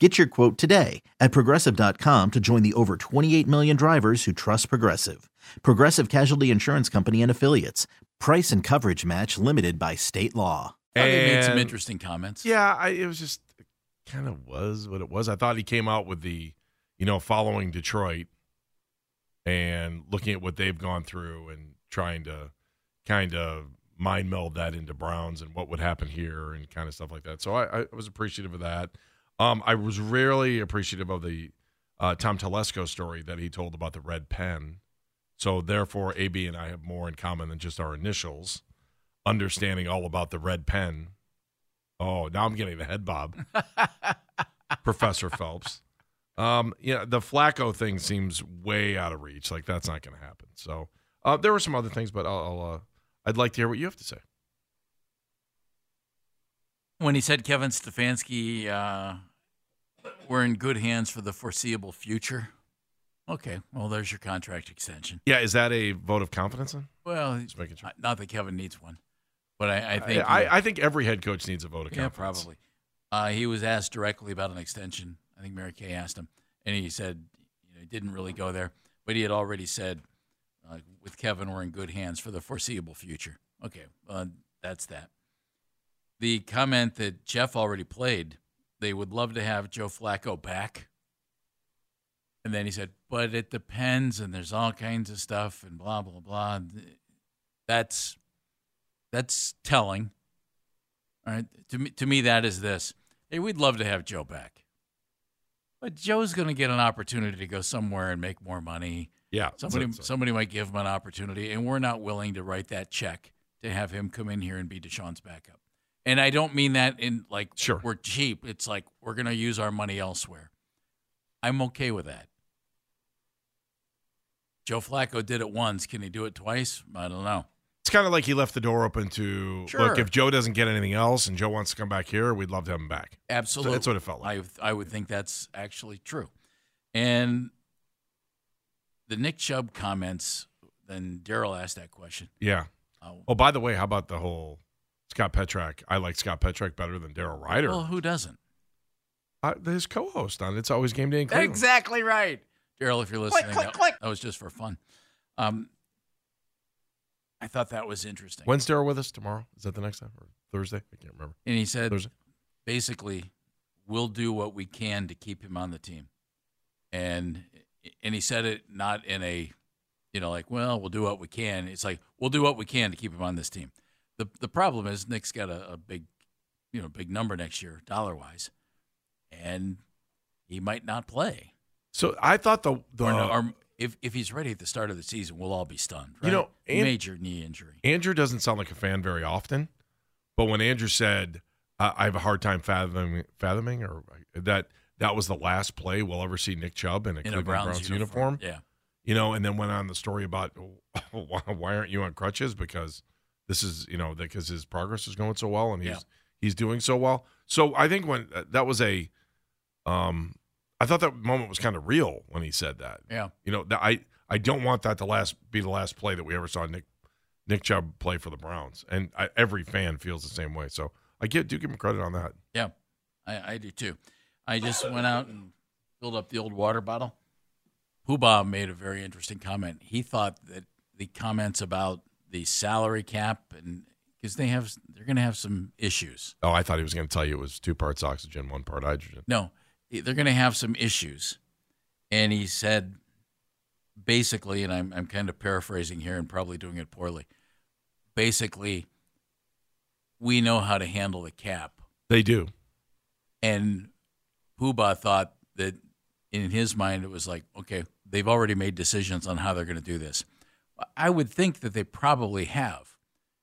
Get your quote today at progressive.com to join the over 28 million drivers who trust Progressive. Progressive Casualty Insurance Company and Affiliates. Price and coverage match limited by state law. I thought he made some interesting comments. Yeah, I, it was just kind of was what it was. I thought he came out with the, you know, following Detroit and looking at what they've gone through and trying to kind of mind meld that into Browns and what would happen here and kind of stuff like that. So I, I was appreciative of that. Um, I was rarely appreciative of the uh, Tom Telesco story that he told about the red pen. So therefore, AB and I have more in common than just our initials. Understanding all about the red pen. Oh, now I'm getting the head bob, Professor Phelps. Um, yeah, the Flacco thing seems way out of reach. Like that's not going to happen. So uh, there were some other things, but I'll, I'll uh, I'd like to hear what you have to say. When he said Kevin Stefanski, uh, we're in good hands for the foreseeable future. Okay, well, there's your contract extension. Yeah, is that a vote of confidence? Then? Well, Just making sure. not that Kevin needs one, but I, I think I, I think every head coach needs a vote of confidence. yeah, confidence. probably. Uh, he was asked directly about an extension. I think Mary Kay asked him, and he said you know, he didn't really go there, but he had already said, uh, with Kevin, we're in good hands for the foreseeable future. Okay, uh, that's that. The comment that Jeff already played, they would love to have Joe Flacco back. And then he said, but it depends, and there's all kinds of stuff, and blah blah blah. That's that's telling. All right. To me, to me, that is this. Hey, we'd love to have Joe back, but Joe's going to get an opportunity to go somewhere and make more money. Yeah, Somebody, so- so- somebody might give him an opportunity, and we're not willing to write that check to have him come in here and be Deshaun's backup. And I don't mean that in like Sure. we're cheap. It's like we're going to use our money elsewhere. I'm okay with that. Joe Flacco did it once. Can he do it twice? I don't know. It's kind of like he left the door open to Sure. look if Joe doesn't get anything else and Joe wants to come back here, we'd love to have him back. Absolutely. that's what it felt like. I I would think that's actually true. And the Nick Chubb comments, then Daryl asked that question. Yeah. Oh, Oh, by the way, how about the whole Scott Petrak? I like Scott Petrak better than Daryl Ruiter. well, who doesn't? uh, his co-host on It's Always Game Day in Cleveland. Exactly right. Daryl, if you're listening, click, that, click. that was just for fun. Um, I thought that was interesting. When's Daryl with us tomorrow? Is that the next time or Thursday? I can't remember. and he said, Thursday. basically, we'll do what we can to keep him on the team. And and he said it not in a, you know, like, well, we'll do what we can. It's like we'll do what we can to keep him on this team. The The problem is Nick's got a, a big, you know, big number next year dollar wise, and he might not play. So I thought the the or, no, or if if he's ready at the start of the season, we'll all be stunned. Right? You know, and- major knee injury. Andrew doesn't sound like a fan very often, but when Andrew said, uh, "I have a hard time fathoming, fathoming," or that that was the last play we'll ever see Nick Chubb in a In a Cleveland Browns, Browns, uniform. uniform, Yeah. you know, and then went on the story about why why aren't you on crutches because this is you know because his progress is going so well and he's Yeah. he's doing so well. So I think when uh, that was a, um, I thought that moment was kind of real when he said that. Yeah. You know, that I I don't want that to last be the last play that we ever saw Nick Nick Chubb play for the Browns, and I, every fan feels the same way. So I give, do give him credit on that. Yeah, I, I do too. I just went out and filled up the old water bottle. Hoobah made a very interesting comment. He thought that the comments about the salary cap and because they have they're going to have some issues. Oh, I thought he was going to tell you it was two parts oxygen, one part hydrogen. No, they're going to have some issues. And he said, basically, and I'm, I'm kind of paraphrasing here and probably doing it poorly. Basically, we know how to handle the cap. They do. And Puba thought that in his mind, it was like, okay, they've already made decisions on how they're going to do this. I would think that they probably have.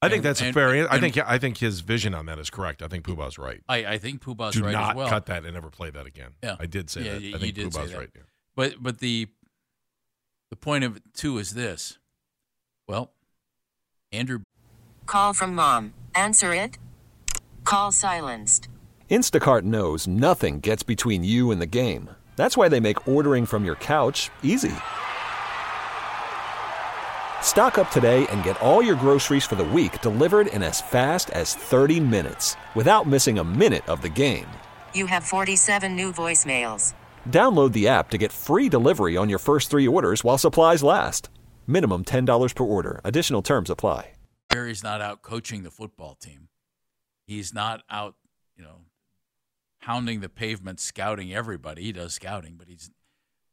I think And- that's a and- fair. I think I think his vision on that is correct. I think Puba's right. I, I think Puba's Do right not as well. cut that and never play that again. Yeah. I did say Yeah, that. you- I think you did say Puba's right. Yeah. But but the the point of it too is this. Well, Andrew Call from mom. Answer it. Call silenced. Instacart knows nothing gets between you and the game. That's why they make ordering from your couch easy. Stock up today and get all your groceries for the week delivered in as fast as 30 minutes without missing a minute of the game. You have 47 new voicemails. Download the app to get free delivery on your first three orders while supplies last. Minimum $10 per order. Additional terms apply. Berry's not out coaching the football team. He's not out, you know, hounding the pavement, scouting everybody. He does scouting, but he's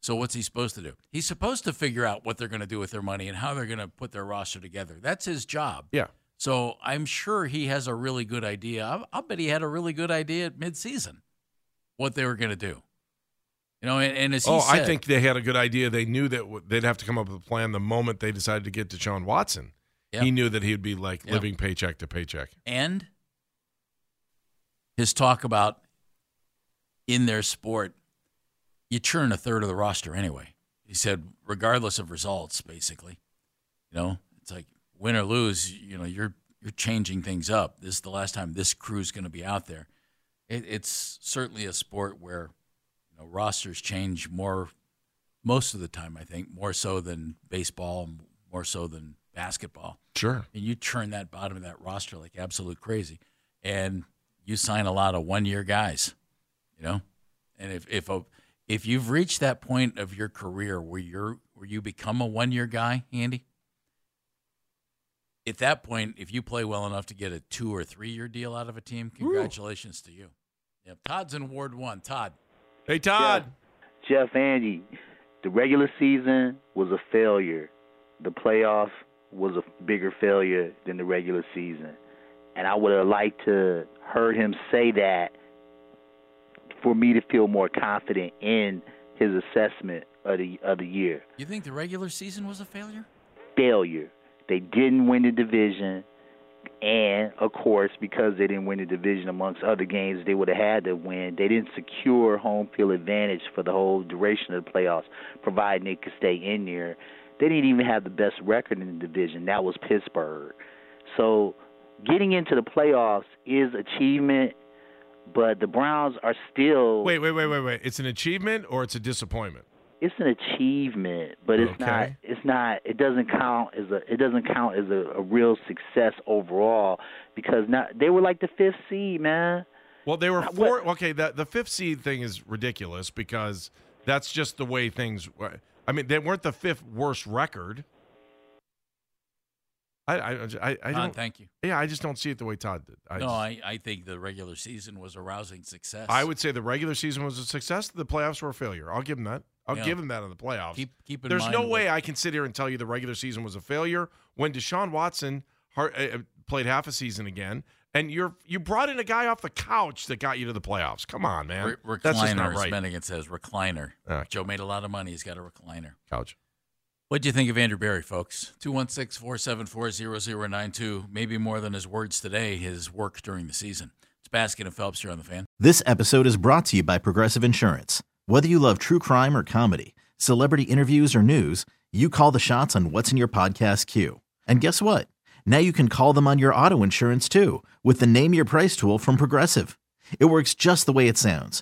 so what's he supposed to do? He's supposed to figure out what they're going to do with their money and how they're going to put their roster together. That's his job. Yeah. So I'm sure he has a really good idea. I'll, I'll bet he had a really good idea at midseason what they were going to do. You know, and, and as he Oh, I think they had a good idea. They knew that w- they'd have to come up with a plan the moment they decided to get to Deshaun Watson. Yeah. He knew that he'd be like Yeah. living paycheck to paycheck. and his talk about in their sport, you churn a third of the roster anyway. He said, regardless of results, basically, you know, it's like win or lose, you know, you're you're changing things up. This is the last time this crew's going to be out there. It, it's certainly a sport where you know rosters change more most of the time. I think more so than baseball, more so than basketball Sure. and you churn that bottom of that roster like absolute crazy, and you sign a lot of one year guys, you know, and if if a, if you've reached that point of your career where you're where you become a one year guy, Andy, at that point, if you play well enough to get a two or three year deal out of a team, congratulations to you. Yep, Todd's in Ward One. Todd, Hey, Todd. Jeff Andy, the regular season was a failure. The playoff was a bigger failure than the regular season. And I would have liked to heard him say that for me to feel more confident in his assessment of the of the year. you think the regular season was a failure? Failure. They didn't win the division and of course because they didn't win the division amongst other games they would have had to win they didn't secure home field advantage for the whole duration of the playoffs providing they could stay in there they didn't even have the best record in the division that was pittsburgh so getting into the playoffs is achievement but the browns are still Wait, wait, wait, wait, wait. It's an achievement or it's a disappointment? it's an achievement, but it's not. It's not. It doesn't count as a. It doesn't count as a, a real success overall because not. They were like the fifth seed, man. Well, they were four. what- Okay, the the fifth seed thing is ridiculous because that's just the way things. were. I mean, they weren't the fifth worst record. I I I, I don't. thank you. Yeah, I just don't see it the way Todd did. I no, just- I, I think the regular season was a rousing success. I would say the regular season was a success. The playoffs were a failure. I'll give him that. I'll Yeah. give him that on the playoffs. keep keep in There's no way I can sit here and tell you the regular season was a failure when Deshaun Watson har- uh, played half a season again, and you're you brought in a guy off the couch that got you to the playoffs. Come on, man. Re- That's just not recliner, right. Bennigan says recliner. Joe made a lot of money. He's got a recliner. Couch. What do you think of Andrew Berry, folks? 216 474 0092. Maybe more than his words today, his work during the season. It's Baskin and Phelps here on the fan. This episode is brought to you by Progressive Insurance. Whether you love true crime or comedy, celebrity interviews or news, you call the shots on what's in your podcast queue. And guess what? Now you can call them on your auto insurance too with the Name Your Price tool from Progressive. It works just the way it sounds.